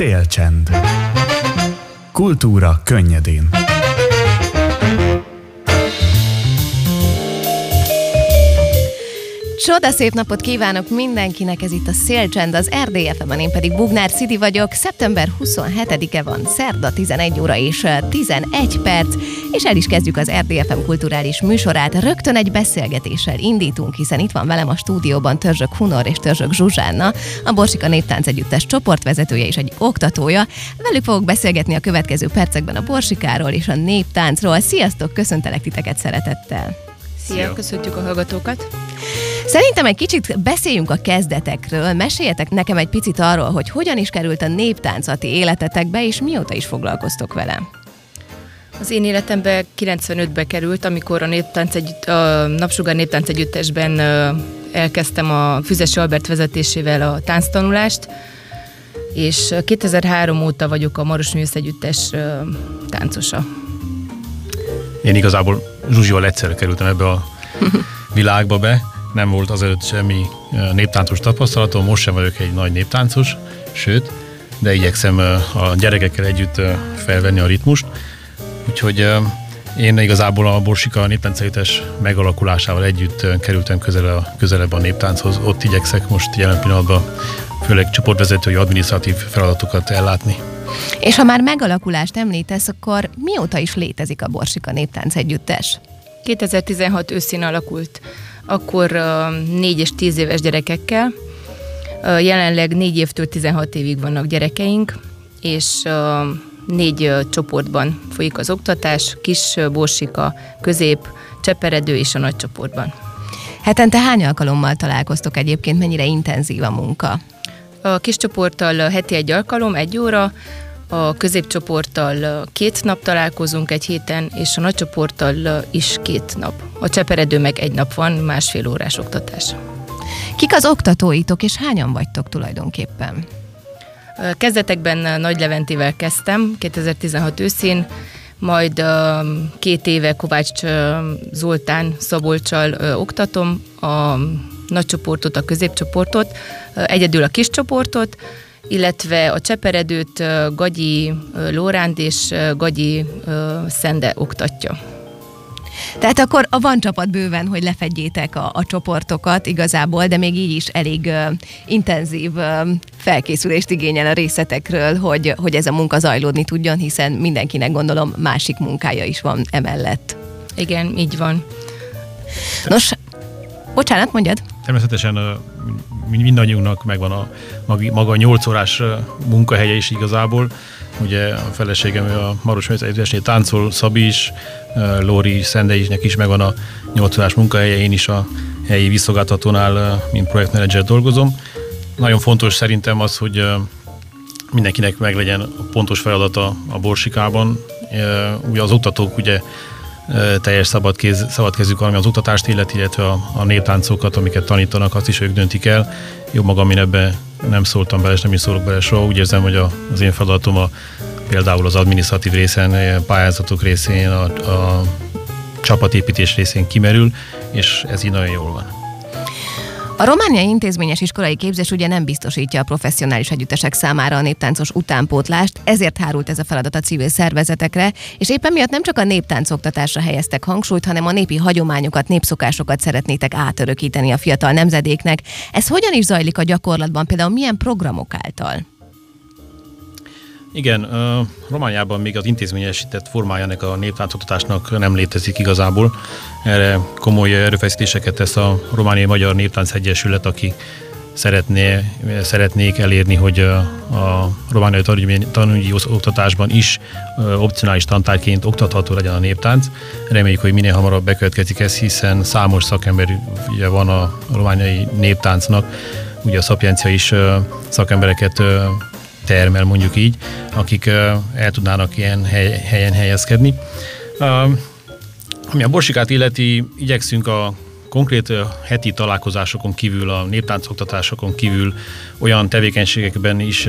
Szélcsend. Kultúra könnyedén. Csoda szép napot kívánok mindenkinek, ez itt a Szélcsend, az RDFM, én pedig Bugnár Szidi vagyok. Szeptember 27-e van, szerda 11 óra és 11 perc, és el is kezdjük az RDFM kulturális műsorát. Rögtön egy beszélgetéssel indítunk, hiszen itt van velem a stúdióban Törzsök Hunor és Törzsök Zsuzsánna, a Borsika Néptánc Együttes csoportvezetője és egy oktatója. Velük fogok beszélgetni a következő percekben a Borsikáról és a néptáncról. Sziasztok, köszöntelek titeket szeretettel! Szia, köszöntjük a hallgatókat! Szerintem egy kicsit beszéljünk a kezdetekről. Meséljetek nekem egy picit arról, hogy hogyan is került a néptáncati életetekbe, és mióta is foglalkoztok vele. Az én életembe 95-be került, amikor a, néptánc együtt, a Napsugár Néptánc Együttesben elkezdtem a Füzes Albert vezetésével a tánctanulást, és 2003 óta vagyok a Maros Művész Együttes táncosa. Én igazából Zsuzsival egyszerre kerültem ebbe a világba be, nem volt azelőtt semmi néptáncos tapasztalatom, most sem vagyok egy nagy néptáncos, sőt, de igyekszem a gyerekekkel együtt felvenni a ritmust. Úgyhogy én igazából a Borsika néptáncegyüttes megalakulásával együtt kerültem közel a, közelebb a néptánchoz. Ott igyekszek most jelen pillanatban főleg csoportvezetői adminisztratív feladatokat ellátni. És ha már megalakulást említesz, akkor mióta is létezik a Borsika Néptánc Együttes? 2016 őszén alakult akkor négy és tíz éves gyerekekkel. Jelenleg négy évtől 16 évig vannak gyerekeink, és négy csoportban folyik az oktatás, kis borsika, közép, cseperedő és a nagy csoportban. Hetente hány alkalommal találkoztok egyébként, mennyire intenzív a munka? A kis csoporttal heti egy alkalom, egy óra, a középcsoporttal két nap találkozunk egy héten, és a nagycsoporttal is két nap. A cseperedő meg egy nap van, másfél órás oktatás. Kik az oktatóitok, és hányan vagytok tulajdonképpen? Kezdetekben Nagy Leventével kezdtem, 2016 őszén, majd két éve Kovács Zoltán Szabolcsal oktatom a nagycsoportot, a középcsoportot, egyedül a kis csoportot, illetve a cseperedőt Gagyi Lóránd és Gagyi Szende oktatja. Tehát akkor a van csapat bőven, hogy lefedjétek a, a csoportokat igazából, de még így is elég uh, intenzív uh, felkészülést igényel a részletekről, hogy, hogy ez a munka zajlódni tudjon, hiszen mindenkinek gondolom másik munkája is van emellett. Igen, így van. Nos, bocsánat, mondjad. Természetesen mindannyiunknak megvan a maga 8 órás munkahelye is igazából. Ugye a feleségem a Maros Művészeti táncol, Szabi is, Lóri Szendeisnek is megvan a 8 órás munkahelye, én is a helyi visszolgáltatónál, mint projektmenedzser dolgozom. Nagyon fontos szerintem az, hogy mindenkinek meglegyen a pontos feladata a borsikában. Ugye az oktatók ugye teljes szabadkéz, szabadkezük, ami az oktatást illeti, illetve a, a néptáncokat, amiket tanítanak, azt is ők döntik el. Jó magam, én ebbe nem szóltam bele, és nem is szólok bele soha. Úgy érzem, hogy a, az én feladatom a, például az adminisztratív részen, pályázatok részén, a, a csapatépítés részén kimerül, és ez így nagyon jól van. A romániai intézményes iskolai képzés ugye nem biztosítja a professzionális együttesek számára a néptáncos utánpótlást, ezért hárult ez a feladat a civil szervezetekre, és éppen miatt nem csak a néptánc oktatásra helyeztek hangsúlyt, hanem a népi hagyományokat, népszokásokat szeretnétek átörökíteni a fiatal nemzedéknek. Ez hogyan is zajlik a gyakorlatban, például milyen programok által? Igen, Romániában még az intézményesített formája ennek a néptáncoktatásnak nem létezik igazából. Erre komoly erőfeszítéseket tesz a Romániai Magyar Néptánc Egyesület, aki szeretné, szeretnék elérni, hogy a romániai tanügyi oktatásban is opcionális tantárként oktatható legyen a néptánc. Reméljük, hogy minél hamarabb bekövetkezik ez, hiszen számos szakember ugye van a romániai néptáncnak, ugye a szapiencia is szakembereket termel, mondjuk így, akik el tudnának ilyen hely, helyen helyezkedni. Ami a borsikát illeti, igyekszünk a konkrét heti találkozásokon kívül, a néptáncoktatásokon kívül olyan tevékenységekben is,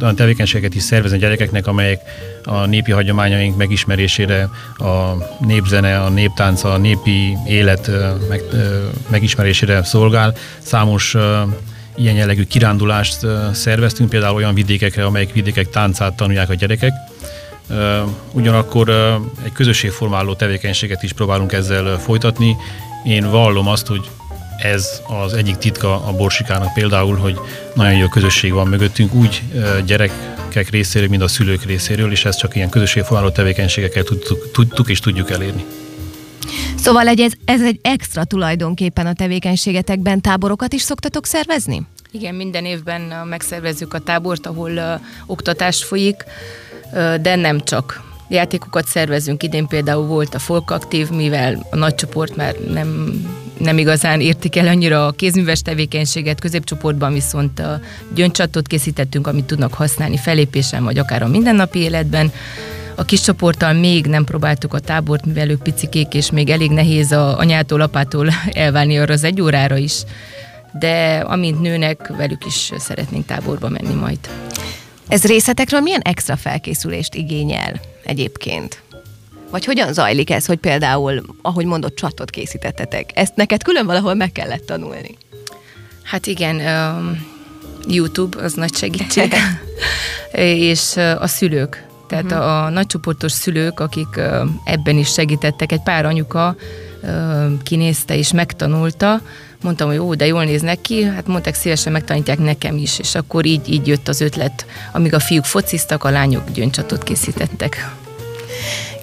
olyan tevékenységeket is szervezni a gyerekeknek, amelyek a népi hagyományaink megismerésére, a népzene, a néptánc, a népi élet meg, megismerésére szolgál. Számos ilyen jellegű kirándulást szerveztünk, például olyan vidékekre, amelyek vidékek táncát tanulják a gyerekek. Ugyanakkor egy közösségformáló tevékenységet is próbálunk ezzel folytatni. Én vallom azt, hogy ez az egyik titka a borsikának például, hogy nagyon jó közösség van mögöttünk, úgy gyerekek részéről, mint a szülők részéről, és ezt csak ilyen közösségformáló tevékenységekkel tudtuk, tudtuk és tudjuk elérni. Szóval egy, ez, ez egy extra tulajdonképpen a tevékenységetekben táborokat is szoktatok szervezni? Igen, minden évben megszervezzük a tábort, ahol uh, oktatás folyik, uh, de nem csak. Játékokat szervezünk, idén például volt a folk aktív, mivel a nagy csoport már nem, nem igazán értik el annyira a kézműves tevékenységet, középcsoportban viszont a gyöngycsatot készítettünk, amit tudnak használni felépésen, vagy akár a mindennapi életben. A kis csoporttal még nem próbáltuk a tábort, mivel ők picikék, és még elég nehéz a anyától, apától elválni arra az egy órára is. De amint nőnek, velük is szeretnénk táborba menni majd. Ez részletekről milyen extra felkészülést igényel egyébként? Vagy hogyan zajlik ez, hogy például, ahogy mondott, csatot készítettetek? Ezt neked külön valahol meg kellett tanulni? Hát igen, um, YouTube az nagy segítség, és a szülők tehát uh-huh. a, nagycsoportos szülők, akik ebben is segítettek, egy pár anyuka kinézte és megtanulta, mondtam, hogy jó, de jól néznek ki, hát mondták, szívesen megtanítják nekem is, és akkor így, így jött az ötlet, amíg a fiúk fociztak, a lányok gyöncsatot készítettek.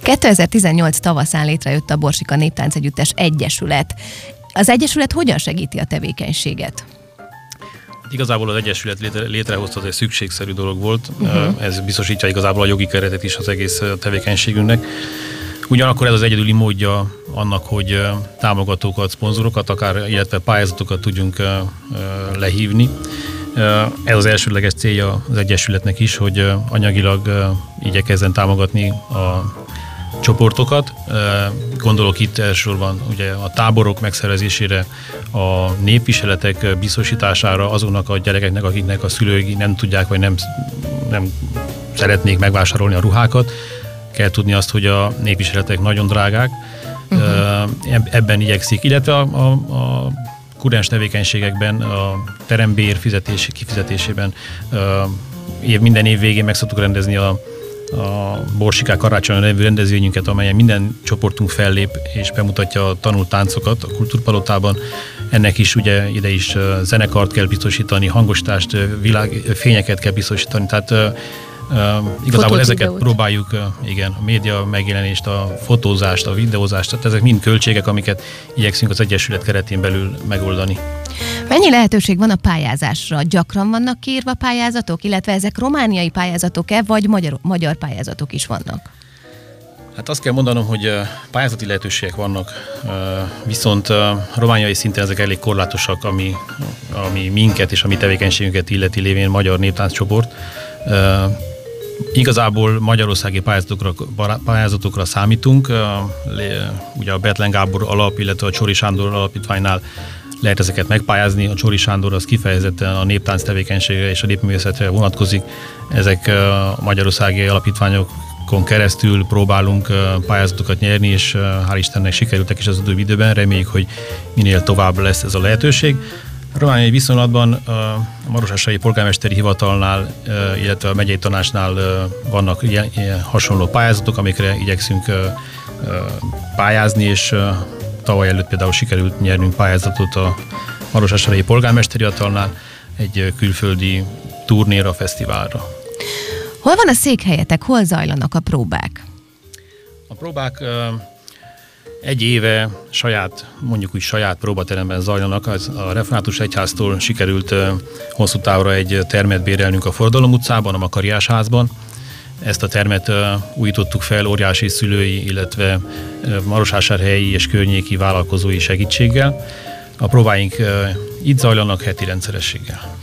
2018 tavaszán létrejött a Borsika Néptánc Együttes Egyesület. Az Egyesület hogyan segíti a tevékenységet? Igazából az Egyesület létre, létrehozta, az egy szükségszerű dolog volt. Uh-huh. Ez biztosítja igazából a jogi keretet is az egész tevékenységünknek. Ugyanakkor ez az egyedüli módja annak, hogy támogatókat, szponzorokat, akár, illetve pályázatokat tudjunk lehívni. Ez az elsőleges célja az Egyesületnek is, hogy anyagilag igyekezzen támogatni a csoportokat. Gondolok itt elsősorban ugye a táborok megszervezésére, a népviseletek biztosítására azoknak a gyerekeknek, akiknek a szülői nem tudják, vagy nem, nem szeretnék megvásárolni a ruhákat. Kell tudni azt, hogy a népviseletek nagyon drágák, uh-huh. ebben igyekszik, illetve a, a, a kurens tevékenységekben, a terembér fizetési, kifizetésében év, minden év végén meg szoktuk rendezni a a Borsikák Karácsony nevű rendezvényünket, amelyen minden csoportunk fellép és bemutatja a tanult táncokat a kultúrpalotában. Ennek is ugye ide is zenekart kell biztosítani, hangostást, világ, fényeket kell biztosítani, tehát Uh, igazából Fotót, ezeket videót. próbáljuk, uh, igen, a média megjelenést, a fotózást, a videózást, tehát ezek mind költségek, amiket igyekszünk az Egyesület keretén belül megoldani. Mennyi lehetőség van a pályázásra? Gyakran vannak kiírva pályázatok, illetve ezek romániai pályázatok-e, vagy magyar, magyar pályázatok is vannak? Hát azt kell mondanom, hogy pályázati lehetőségek vannak, viszont romániai szinten ezek elég korlátosak, ami, ami minket és a mi tevékenységünket illeti lévén magyar néptánccsoport. Igazából magyarországi pályázatokra, pályázatokra számítunk. Ugye a Betlen Gábor alap, illetve a Csori Sándor alapítványnál lehet ezeket megpályázni. A Csori Sándor az kifejezetten a néptánc tevékenységre és a népművészetre vonatkozik. Ezek a magyarországi alapítványokon keresztül próbálunk pályázatokat nyerni, és hál' Istennek sikerültek is az időbb időben. Reméljük, hogy minél tovább lesz ez a lehetőség. Romániai viszonylatban a Marosásai Polgármesteri Hivatalnál, illetve a megyei tanácsnál vannak ilyen, ilyen hasonló pályázatok, amikre igyekszünk pályázni, és tavaly előtt például sikerült nyernünk pályázatot a Marosásai Polgármesteri Hivatalnál egy külföldi turnéra, fesztiválra. Hol van a székhelyetek, hol zajlanak a próbák? A próbák egy éve saját, mondjuk úgy saját próbateremben zajlanak. A Református Egyháztól sikerült hosszú távra egy termet bérelnünk a Fordalom utcában, a Makariás házban. Ezt a termet újítottuk fel óriási szülői, illetve Marosásárhelyi és környéki vállalkozói segítséggel. A próbáink itt zajlanak heti rendszerességgel.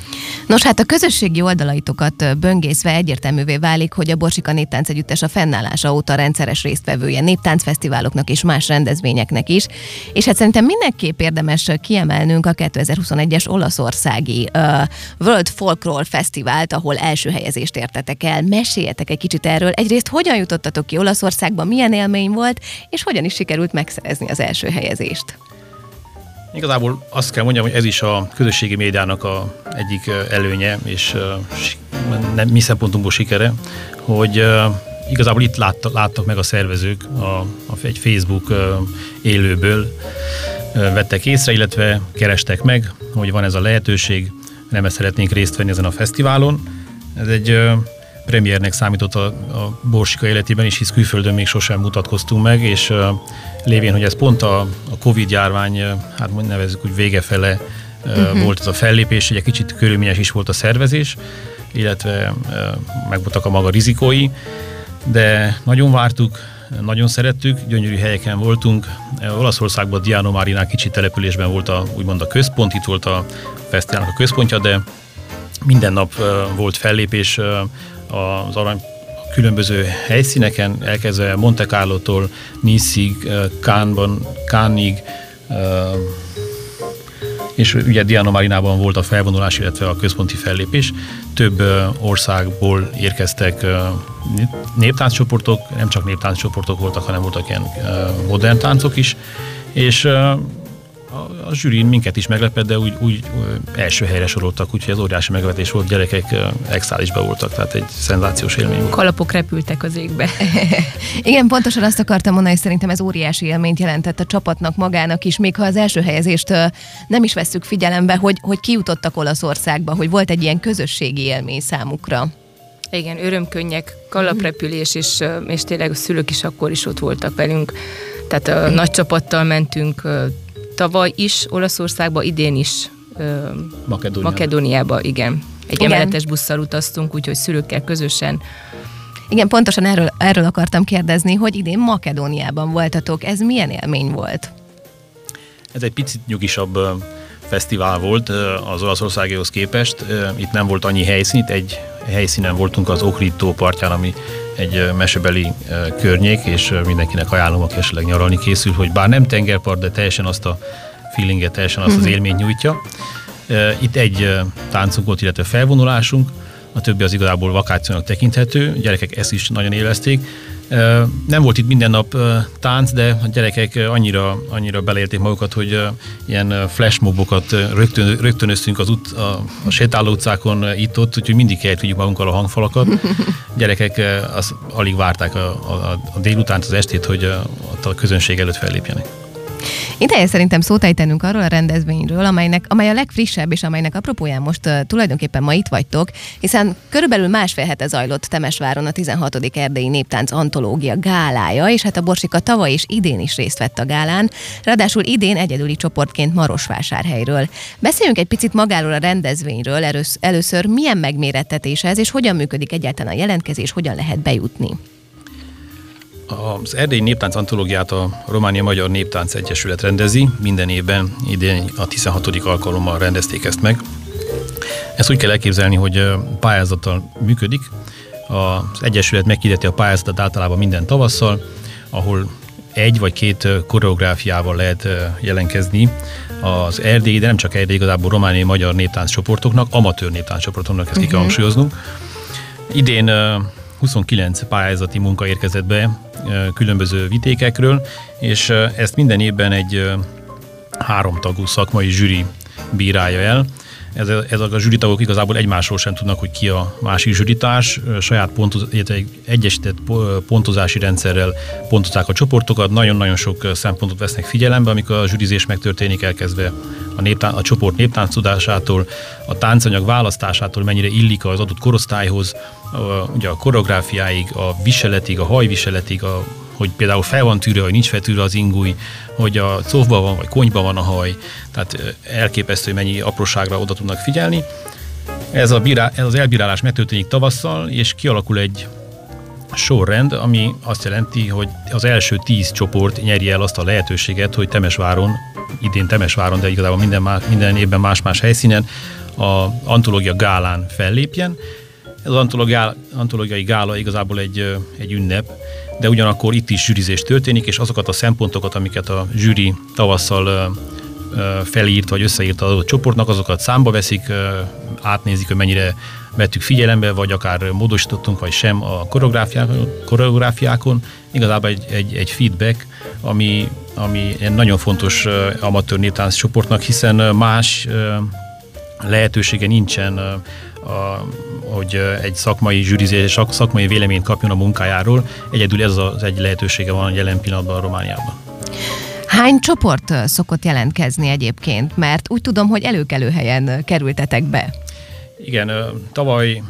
Nos, hát a közösségi oldalaitokat böngészve egyértelművé válik, hogy a Borsika Néptánc Együttes a fennállása óta rendszeres résztvevője néptáncfesztiváloknak és más rendezvényeknek is, és hát szerintem mindenképp érdemes kiemelnünk a 2021-es olaszországi uh, World Folklore Fesztivált, ahol első helyezést értetek el. Meséljetek egy kicsit erről. Egyrészt hogyan jutottatok ki Olaszországba, milyen élmény volt, és hogyan is sikerült megszerezni az első helyezést? Igazából azt kell mondjam, hogy ez is a közösségi médiának a egyik előnye, és nem, mi szempontunkból sikere, hogy igazából itt látta, láttak meg a szervezők a, a, egy Facebook élőből, vettek észre, illetve kerestek meg, hogy van ez a lehetőség, nem ezt szeretnénk részt venni ezen a fesztiválon. Ez egy premiernek számított a, a Borsika életében is, hisz külföldön még sosem mutatkoztunk meg, és lévén, hogy ez pont a, a Covid járvány, uh, hát nevezzük úgy végefele uh, uh-huh. volt ez a fellépés, egy kicsit körülményes is volt a szervezés, illetve megvoltak a maga rizikói, de nagyon vártuk, nagyon szerettük, gyönyörű helyeken voltunk. Olaszországban Diano Marinál kicsi településben volt a, úgymond a központ, itt volt a fesztiválnak a központja, de minden nap volt fellépés, az arany különböző helyszíneken, elkezdve Monte Carlo-tól Nice-ig, Cannes-ban, Cannes-ig, és ugye Diana Marinában volt a felvonulás, illetve a központi fellépés. Több országból érkeztek néptánccsoportok, nem csak néptánccsoportok voltak, hanem voltak ilyen modern táncok is, és a, a zsűrin minket is meglepett, de úgy, úgy első helyre soroltak, úgyhogy ez óriási meglepetés volt, gyerekek exálisba voltak, tehát egy szenzációs élmény volt. Kalapok repültek az égbe. Igen, pontosan azt akartam mondani, hogy szerintem ez óriási élményt jelentett a csapatnak magának is, még ha az első helyezést nem is vesszük figyelembe, hogy, hogy kijutottak Olaszországba, hogy volt egy ilyen közösségi élmény számukra. Igen, örömkönnyek, kalaprepülés, és, és tényleg a szülők is akkor is ott voltak velünk. Tehát a nagy csapattal mentünk tavaly is Olaszországba, idén is Makedóniába. Makedóniába, igen. Egy igen. emeletes busszal utaztunk, úgyhogy szülőkkel közösen. Igen, pontosan erről, erről akartam kérdezni, hogy idén Makedóniában voltatok. Ez milyen élmény volt? Ez egy picit nyugisabb fesztivál volt az Olaszországéhoz képest. Itt nem volt annyi helyszín, itt egy helyszínen voltunk az Okrító partján, ami egy mesebeli környék, és mindenkinek ajánlom, aki esetleg nyaralni készül, hogy bár nem tengerpart, de teljesen azt a feelinget, teljesen azt az mhm. élményt nyújtja. Itt egy táncunk volt, illetve felvonulásunk, a többi az igazából vakációnak tekinthető, a gyerekek ezt is nagyon élvezték. Nem volt itt minden nap tánc, de a gyerekek annyira, annyira beleélték magukat, hogy ilyen flashmobokat rögtön, rögtönöztünk az út, a, a sétáló utcákon itt-ott, úgyhogy mindig kellett vigyük magunkkal a hangfalakat. A gyerekek az alig várták a, a, a délutánt, az estét, hogy a, a közönség előtt fellépjenek. Ideje szerintem szót ejtenünk arról a rendezvényről, amelynek, amely a legfrissebb, és amelynek apropóján most uh, tulajdonképpen ma itt vagytok, hiszen körülbelül másfél hete zajlott Temesváron a 16. Erdélyi Néptánc Antológia gálája, és hát a Borsika tavaly és idén is részt vett a gálán, ráadásul idén egyedüli csoportként Marosvásárhelyről. Beszéljünk egy picit magáról a rendezvényről, először milyen megmérettetés ez, és hogyan működik egyáltalán a jelentkezés, hogyan lehet bejutni. Az Erdélyi Néptánc Antológiát a Románia Magyar Néptánc Egyesület rendezi. Minden évben idén a 16. alkalommal rendezték ezt meg. Ezt úgy kell elképzelni, hogy pályázattal működik. Az Egyesület meghirdeti a pályázatot általában minden tavasszal, ahol egy vagy két koreográfiával lehet jelentkezni az Erdély, de nem csak Erdély, igazából romániai magyar néptánc csoportoknak, amatőr néptánc csoportoknak, ezt uh-huh. ki kell mhm. hangsúlyoznunk. Idén 29 pályázati munka érkezett be különböző vitékekről, és ezt minden évben egy háromtagú szakmai zsűri bírálja el. Ez, ezek a zsűritagok igazából egymásról sem tudnak, hogy ki a másik zsűritárs. Saját pontoz, egy egyesített pontozási rendszerrel pontozzák a csoportokat, nagyon-nagyon sok szempontot vesznek figyelembe, amikor a zsűrizés megtörténik, elkezdve a, néptán, a csoport néptánc tudásától, a táncanyag választásától, mennyire illik az adott korosztályhoz, a, ugye a koreográfiáig, a viseletig, a hajviseletig, a, hogy például fel van tűrve, vagy nincs feltűrve az ingúj, hogy a cofban van, vagy konyban van a haj, tehát elképesztő, hogy mennyi apróságra oda tudnak figyelni. Ez, a bírá, ez az elbírálás megtörténik tavasszal, és kialakul egy sorrend, ami azt jelenti, hogy az első tíz csoport nyeri el azt a lehetőséget, hogy Temesváron, idén Temesváron, de igazából minden, más, minden évben más-más helyszínen a antológia gálán fellépjen. Ez az antológia, antológiai gála igazából egy, egy ünnep, de ugyanakkor itt is zsűrizés történik, és azokat a szempontokat, amiket a zsűri tavasszal felírt vagy összeírt az adott csoportnak, azokat számba veszik, átnézik, hogy mennyire vettük figyelembe, vagy akár módosítottunk, vagy sem a koreográfiákon. koreográfiákon. Igazából egy, egy, egy feedback, ami, ami nagyon fontos amatőr néptánc csoportnak, hiszen más lehetősége nincsen, a, hogy egy szakmai zsűrizés, szakmai véleményt kapjon a munkájáról. Egyedül ez az egy lehetősége van jelen pillanatban a Romániában. Hány csoport szokott jelentkezni egyébként? Mert úgy tudom, hogy előkelő helyen kerültetek be. Igen, tavaly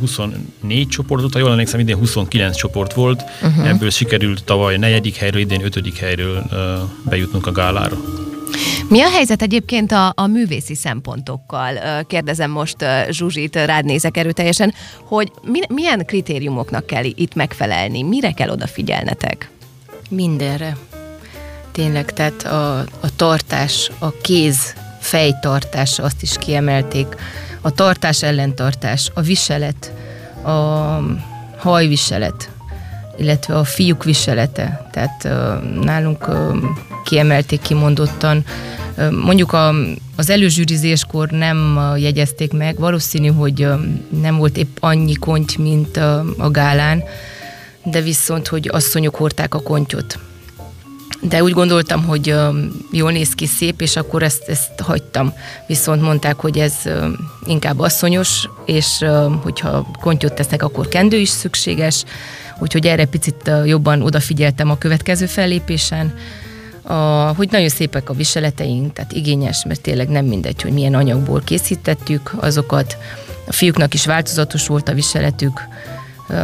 24 csoportot, ha jól emlékszem, idén 29 csoport volt, uh-huh. ebből sikerült tavaly negyedik helyről, idén ötödik helyről bejutnunk a gálára. Mi a helyzet egyébként a, a művészi szempontokkal? Kérdezem most Zsuzsit, rád nézek erőteljesen, hogy mi, milyen kritériumoknak kell itt megfelelni? Mire kell odafigyelnetek? Mindenre. Tényleg, tehát a, a tartás, a kéz fejtartás, azt is kiemelték, a tartás ellentartás, a viselet, a hajviselet, illetve a fiúk viselete. Tehát nálunk kiemelték kimondottan. Mondjuk a, az előzsűrizéskor nem jegyezték meg, valószínű, hogy nem volt épp annyi konty, mint a gálán, de viszont, hogy asszonyok hordták a kontyot de úgy gondoltam, hogy jól néz ki, szép, és akkor ezt, ezt hagytam. Viszont mondták, hogy ez inkább asszonyos, és hogyha kontyot tesznek, akkor kendő is szükséges, úgyhogy erre picit jobban odafigyeltem a következő fellépésen, a, hogy nagyon szépek a viseleteink, tehát igényes, mert tényleg nem mindegy, hogy milyen anyagból készítettük azokat. A fiúknak is változatos volt a viseletük,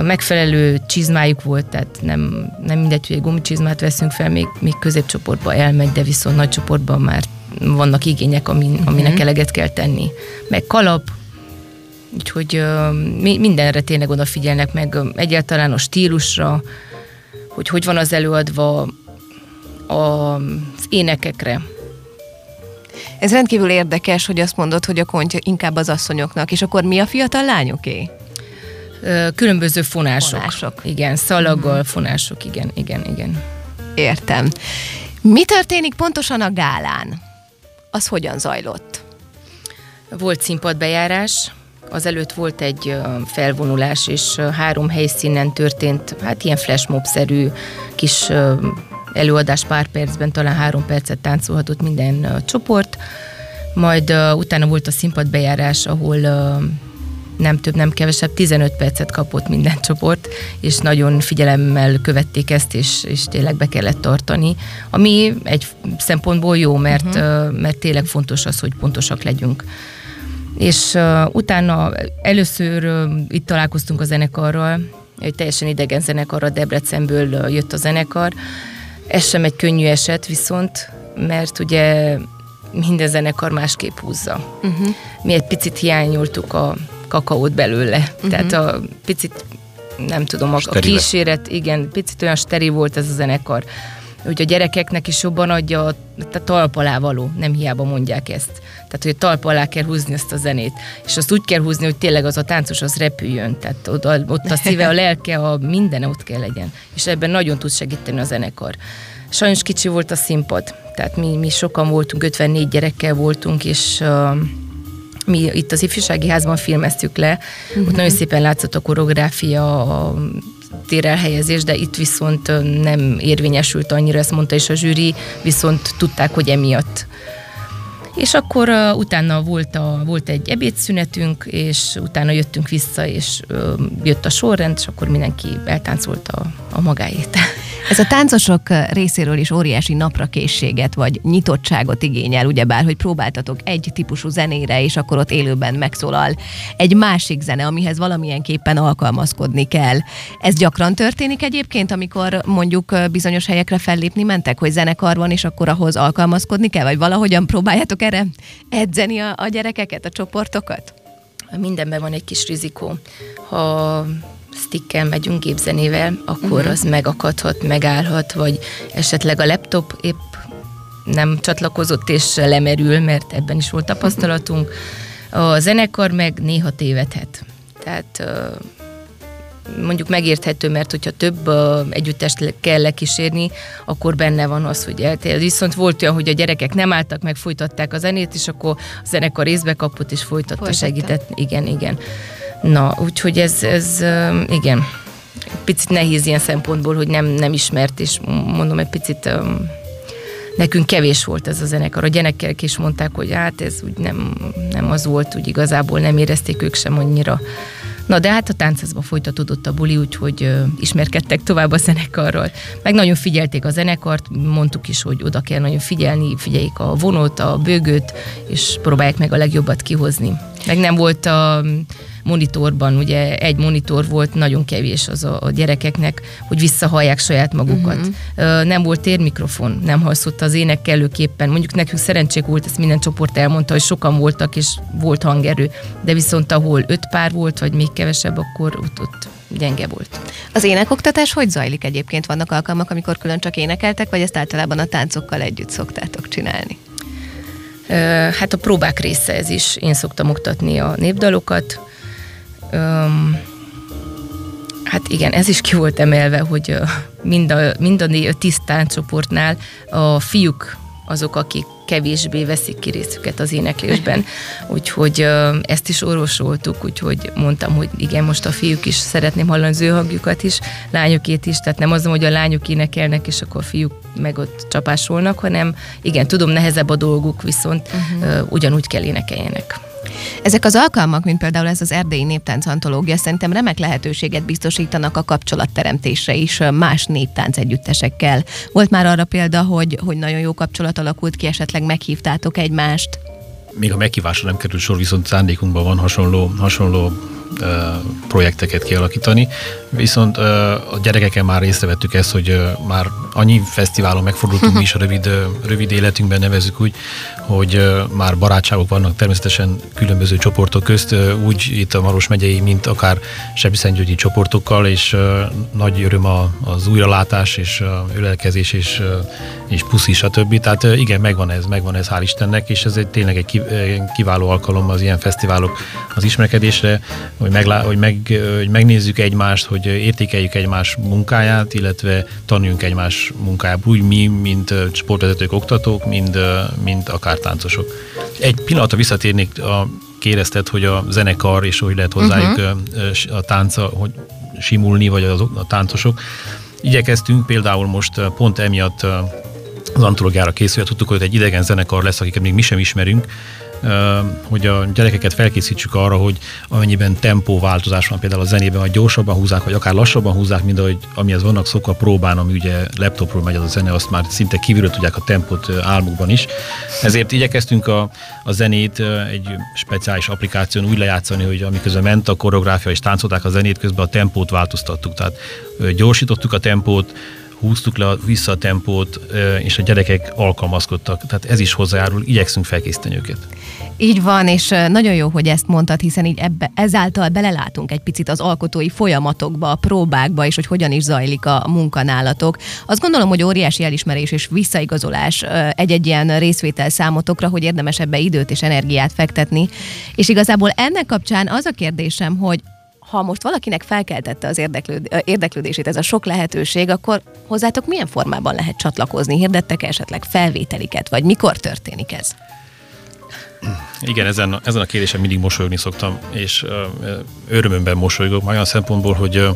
megfelelő csizmájuk volt, tehát nem, nem mindegy, hogy egy gumicsizmát veszünk fel, még, még középcsoportba elmegy, de viszont nagy csoportban már vannak igények, amin, aminek eleget kell tenni. Meg kalap, úgyhogy mindenre tényleg odafigyelnek meg, egyáltalán a stílusra, hogy hogy van az előadva, az énekekre. Ez rendkívül érdekes, hogy azt mondod, hogy a kontya inkább az asszonyoknak, és akkor mi a fiatal lányoké? különböző fonások. fonások. Igen, szalaggal, mm. fonások, igen, igen, igen. Értem. Mi történik pontosan a gálán? Az hogyan zajlott? Volt színpadbejárás, azelőtt volt egy felvonulás, és három helyszínen történt, hát ilyen flashmob-szerű kis előadás pár percben, talán három percet táncolhatott minden csoport, majd utána volt a színpadbejárás, ahol nem több, nem kevesebb, 15 percet kapott minden csoport, és nagyon figyelemmel követték ezt, és, és tényleg be kellett tartani, ami egy szempontból jó, mert, uh-huh. mert tényleg fontos az, hogy pontosak legyünk. És uh, utána először uh, itt találkoztunk a zenekarral, egy teljesen idegen zenekarra, Debrecenből uh, jött a zenekar. Ez sem egy könnyű eset viszont, mert ugye minden zenekar másképp húzza. Uh-huh. Mi egy picit hiányoltuk a kakaót belőle. Uh-huh. Tehát a picit, nem tudom, a, a kíséret, igen, picit olyan steri volt ez a zenekar. Úgy a gyerekeknek is jobban adja a, talp alá való, nem hiába mondják ezt. Tehát, hogy a talp alá kell húzni ezt a zenét. És azt úgy kell húzni, hogy tényleg az a táncos az repüljön. Tehát ott, ott a szíve, a lelke, a minden ott kell legyen. És ebben nagyon tud segíteni a zenekar. Sajnos kicsi volt a színpad. Tehát mi, mi sokan voltunk, 54 gyerekkel voltunk, és uh, mi itt az ifjúsági házban filmeztük le, uh-huh. ott nagyon szépen látszott a koreográfia, a térelhelyezés, de itt viszont nem érvényesült annyira, ezt mondta is a zsűri, viszont tudták, hogy emiatt. És akkor uh, utána volt, a, volt egy ebédszünetünk, és utána jöttünk vissza, és uh, jött a sorrend, és akkor mindenki eltáncolt a, a magáét. Ez a táncosok részéről is óriási naprakészséget vagy nyitottságot igényel, ugyebár, hogy próbáltatok egy típusú zenére, és akkor ott élőben megszólal egy másik zene, amihez valamilyenképpen alkalmazkodni kell. Ez gyakran történik egyébként, amikor mondjuk bizonyos helyekre fellépni mentek, hogy zenekar van, és akkor ahhoz alkalmazkodni kell, vagy valahogyan próbáljátok erre edzeni a, a gyerekeket, a csoportokat? Mindenben van egy kis rizikó. Ha stickkel megyünk gépzenével, akkor uh-huh. az megakadhat, megállhat, vagy esetleg a laptop épp nem csatlakozott és lemerül, mert ebben is volt tapasztalatunk. A zenekar meg néha tévedhet. Tehát mondjuk megérthető, mert hogyha több együttest kell lekísérni, akkor benne van az, hogy eltér. Viszont volt olyan, hogy a gyerekek nem álltak meg, folytatták a zenét, és akkor a zenekar részbe kapott, és folytatta, Folytatta. segített. Igen, igen Na, úgyhogy ez, ez igen, picit nehéz ilyen szempontból, hogy nem, nem ismert, és mondom, egy picit nekünk kevés volt ez a zenekar. A gyerekek is mondták, hogy hát ez úgy nem, nem az volt, úgy igazából nem érezték ők sem annyira. Na de hát a táncaszba folytatódott a buli, úgyhogy ö, ismerkedtek tovább a zenekarral. Meg nagyon figyelték a zenekart, mondtuk is, hogy oda kell nagyon figyelni, figyeljék a vonót, a bőgőt, és próbálják meg a legjobbat kihozni. Meg nem volt a monitorban, ugye egy monitor volt, nagyon kevés az a, a gyerekeknek, hogy visszahallják saját magukat. Uh-huh. Nem volt térmikrofon, nem halszott az ének kellőképpen. Mondjuk nekünk szerencsék volt, ezt minden csoport elmondta, hogy sokan voltak, és volt hangerő, de viszont ahol öt pár volt, vagy még kevesebb, akkor ott, ott gyenge volt. Az énekoktatás hogy zajlik egyébként? Vannak alkalmak, amikor külön csak énekeltek, vagy ezt általában a táncokkal együtt szoktátok csinálni? Hát a próbák része ez is. Én szoktam oktatni a népdalokat, um, hát igen, ez is ki volt emelve, hogy mind a, mind a tíz táncsoportnál a fiúk azok, akik kevésbé veszik ki részüket az éneklésben. Úgyhogy ezt is orvosoltuk, úgyhogy mondtam, hogy igen, most a fiúk is szeretném hallani az ő hangjukat is, lányokét is, tehát nem az, hogy a lányok énekelnek, és akkor a fiúk meg ott csapásolnak, hanem igen, tudom, nehezebb a dolguk, viszont uh-huh. uh, ugyanúgy kell énekeljenek. Ezek az alkalmak, mint például ez az erdélyi néptánc antológia, szerintem remek lehetőséget biztosítanak a kapcsolatteremtésre is más néptánc együttesekkel. Volt már arra példa, hogy, hogy nagyon jó kapcsolat alakult ki, esetleg meghívtátok egymást? Még a meghívásra nem került sor, viszont szándékunkban van hasonló, hasonló projekteket kialakítani. Viszont a gyerekeken már észrevettük ezt, hogy már annyi fesztiválon megfordultunk mi is a rövid, rövid életünkben, nevezük úgy, hogy már barátságok vannak természetesen különböző csoportok közt, úgy itt a Maros megyei, mint akár Sebszentgyörgyi csoportokkal, és nagy öröm az újralátás, és ölelkezés, és, és puszi, stb. Tehát igen, megvan ez, megvan ez, hál' Istennek, és ez egy, tényleg egy kiváló alkalom az ilyen fesztiválok az ismerkedésre, hogy, meglá, hogy, meg, hogy megnézzük egymást, hogy értékeljük egymás munkáját, illetve tanuljunk egymás munkájából, úgy mi, mint sportvezetők, oktatók, mind, mind akár táncosok. Egy pillanatra visszatérnék a kérezted, hogy a zenekar és hogy lehet hozzájuk uh-huh. a tánca, hogy simulni, vagy az, a táncosok. Igyekeztünk például most pont emiatt az antológiára készülve tudtuk, hogy egy idegen zenekar lesz, akiket még mi sem ismerünk, hogy a gyerekeket felkészítsük arra, hogy amennyiben tempóváltozás van, például a zenében, vagy gyorsabban húzzák, vagy akár lassabban húzzák, mint ahogy amihez vannak szokva próbán, ami ugye laptopról megy az a zene, azt már szinte kívülről tudják a tempót álmukban is. Ezért igyekeztünk a, a zenét egy speciális applikáción úgy lejátszani, hogy amiközben ment a koreográfia és táncolták a zenét, közben a tempót változtattuk. Tehát gyorsítottuk a tempót, húztuk le vissza a tempót, és a gyerekek alkalmazkodtak. Tehát ez is hozzájárul, igyekszünk felkészíteni őket. Így van, és nagyon jó, hogy ezt mondtad, hiszen így ebbe, ezáltal belelátunk egy picit az alkotói folyamatokba, a próbákba, és hogy hogyan is zajlik a munkanálatok. Azt gondolom, hogy óriási elismerés és visszaigazolás egy-egy ilyen részvétel számotokra, hogy érdemes ebbe időt és energiát fektetni. És igazából ennek kapcsán az a kérdésem, hogy ha most valakinek felkeltette az érdeklőd, érdeklődését ez a sok lehetőség, akkor hozzátok milyen formában lehet csatlakozni? Hirdettek esetleg felvételiket, vagy mikor történik ez? Igen, ezen, ezen a kérdésen mindig mosolyogni szoktam, és örömömben mosolygok, olyan szempontból, hogy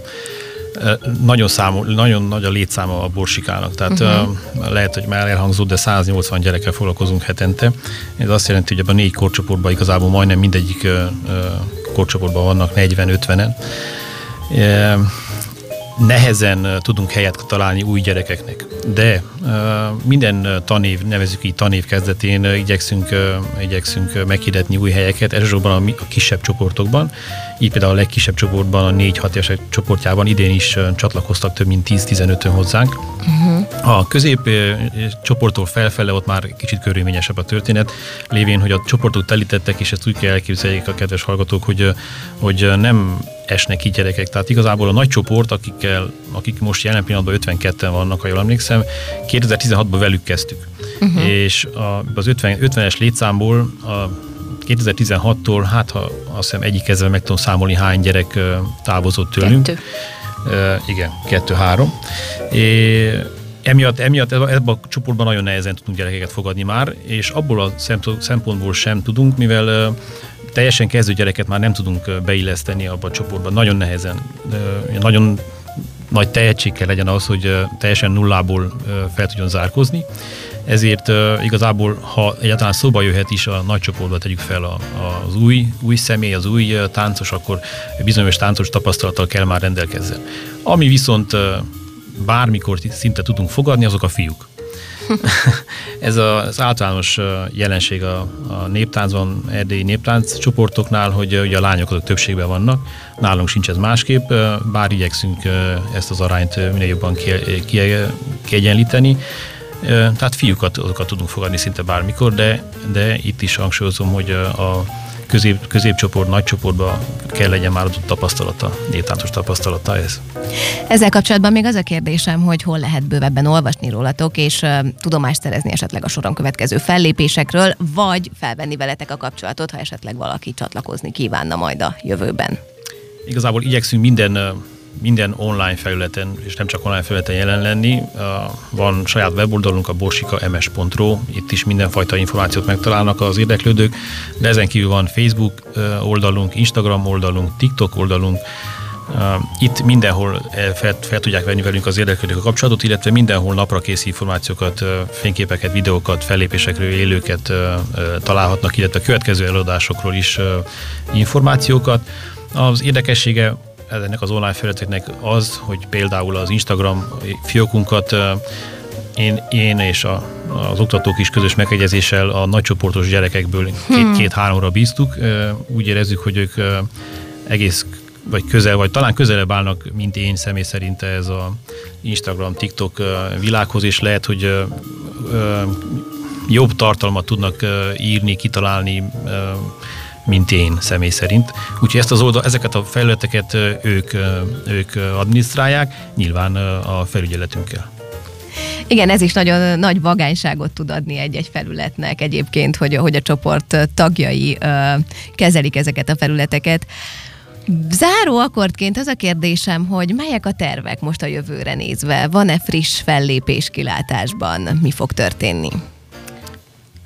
nagyon, számol, nagyon nagy a létszáma a borsikának, tehát uh-huh. lehet, hogy már elhangzott, de 180 gyerekkel foglalkozunk hetente. Ez azt jelenti, hogy ebben a négy korcsoportban igazából majdnem mindegyik korcsoportban vannak 40-50-en nehezen tudunk helyet találni új gyerekeknek. De minden tanév, nevezük így tanév kezdetén igyekszünk, igyekszünk meghirdetni új helyeket, elsősorban a kisebb csoportokban. Így például a legkisebb csoportban, a 4-6 éves csoportjában idén is csatlakoztak több mint 10-15-ön hozzánk. Uh-huh. A közép csoporttól felfele ott már kicsit körülményesebb a történet, lévén, hogy a csoportok telítettek, és ezt úgy kell elképzeljék a kedves hallgatók, hogy, hogy nem esnek ki gyerekek. Tehát igazából a nagy csoport, akikkel, akik most jelen pillanatban 52-en vannak, ha jól emlékszem, 2016-ban velük kezdtük. Uh-huh. És a, az 50, 50-es létszámból a 2016-tól, hát ha azt hiszem egyik kezdve meg tudom számolni, hány gyerek távozott tőlünk. Kettő. Uh, igen, kettő-három. Emiatt, emiatt ebben a csoportban nagyon nehezen tudunk gyerekeket fogadni már, és abból a szempontból sem tudunk, mivel teljesen kezdő gyereket már nem tudunk beilleszteni abba a csoportba, nagyon nehezen. Nagyon nagy tehetség kell legyen az, hogy teljesen nullából fel tudjon zárkozni. Ezért igazából, ha egyáltalán szóba jöhet is, a nagy csoportba tegyük fel a, az új, új személy, az új táncos, akkor bizonyos táncos tapasztalattal kell már rendelkezzen. Ami viszont bármikor szinte tudunk fogadni, azok a fiúk. Ez az általános jelenség a, a néptáncon, erdélyi néptánc csoportoknál, hogy ugye a lányok azok többségben vannak, nálunk sincs ez másképp, bár igyekszünk ezt az arányt minél jobban kiegyenlíteni. Tehát fiúkat azokat tudunk fogadni szinte bármikor, de, de itt is hangsúlyozom, hogy a közép, középcsoport, nagy csoportban kell legyen már adott tapasztalata, néptáncos tapasztalata ez. Ezzel kapcsolatban még az a kérdésem, hogy hol lehet bővebben olvasni rólatok, és uh, tudomást szerezni esetleg a soron következő fellépésekről, vagy felvenni veletek a kapcsolatot, ha esetleg valaki csatlakozni kívánna majd a jövőben. Igazából igyekszünk minden minden online felületen, és nem csak online felületen jelen lenni. Van saját weboldalunk, a borsika.ms.ro, itt is mindenfajta információt megtalálnak az érdeklődők, de ezen kívül van Facebook oldalunk, Instagram oldalunk, TikTok oldalunk, itt mindenhol fel, fel tudják venni velünk az érdeklődők a kapcsolatot, illetve mindenhol napra kész információkat, fényképeket, videókat, fellépésekről, élőket találhatnak, illetve a következő előadásokról is információkat. Az érdekessége ennek az online felületeknek az, hogy például az Instagram fiókunkat én, én és a, az oktatók is közös megegyezéssel a nagycsoportos gyerekekből hmm. két-háromra bíztuk. Úgy érezzük, hogy ők egész vagy közel, vagy talán közelebb állnak, mint én személy szerint ez a Instagram, TikTok világhoz, és lehet, hogy jobb tartalmat tudnak írni, kitalálni, mint én személy szerint. Úgyhogy ezt az oldal, ezeket a felületeket ők, ők adminisztrálják, nyilván a felügyeletünkkel. Igen, ez is nagyon nagy vagányságot tud adni egy-egy felületnek egyébként, hogy, hogy a csoport tagjai kezelik ezeket a felületeket. Záró akkordként az a kérdésem, hogy melyek a tervek most a jövőre nézve? Van-e friss fellépés kilátásban? Mi fog történni?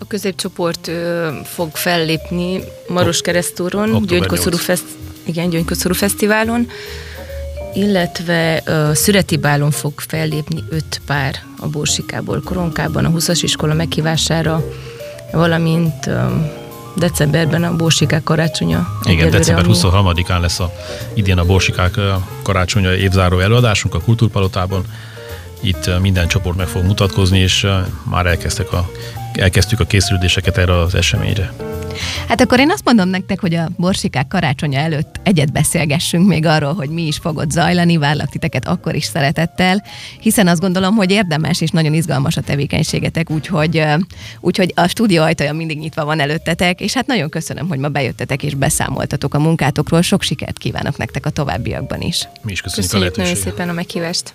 A középcsoport ö, fog fellépni Maros keresztúron, Gyöngykoszorú, fest, igen, Gyöngykoszorú Fesztiválon, illetve ö, Szüreti Bálon fog fellépni öt pár a Borsikából, Koronkában, a 20-as iskola meghívására, valamint ö, decemberben a Borsikák karácsonya. Igen, december 23-án lesz a, idén a Borsikák karácsonya évzáró előadásunk a Kultúrpalotában. Itt minden csoport meg fog mutatkozni, és már elkezdtek a elkezdtük a készülődéseket erre az eseményre. Hát akkor én azt mondom nektek, hogy a borsikák karácsonya előtt egyet beszélgessünk még arról, hogy mi is fogod zajlani, várlak titeket akkor is szeretettel, hiszen azt gondolom, hogy érdemes és nagyon izgalmas a tevékenységetek, úgyhogy, úgyhogy a stúdió ajtaja mindig nyitva van előttetek, és hát nagyon köszönöm, hogy ma bejöttetek és beszámoltatok a munkátokról. Sok sikert kívánok nektek a továbbiak is. Mi is köszönjük, köszönjük a lehetőséget. nagyon szépen a meghívást.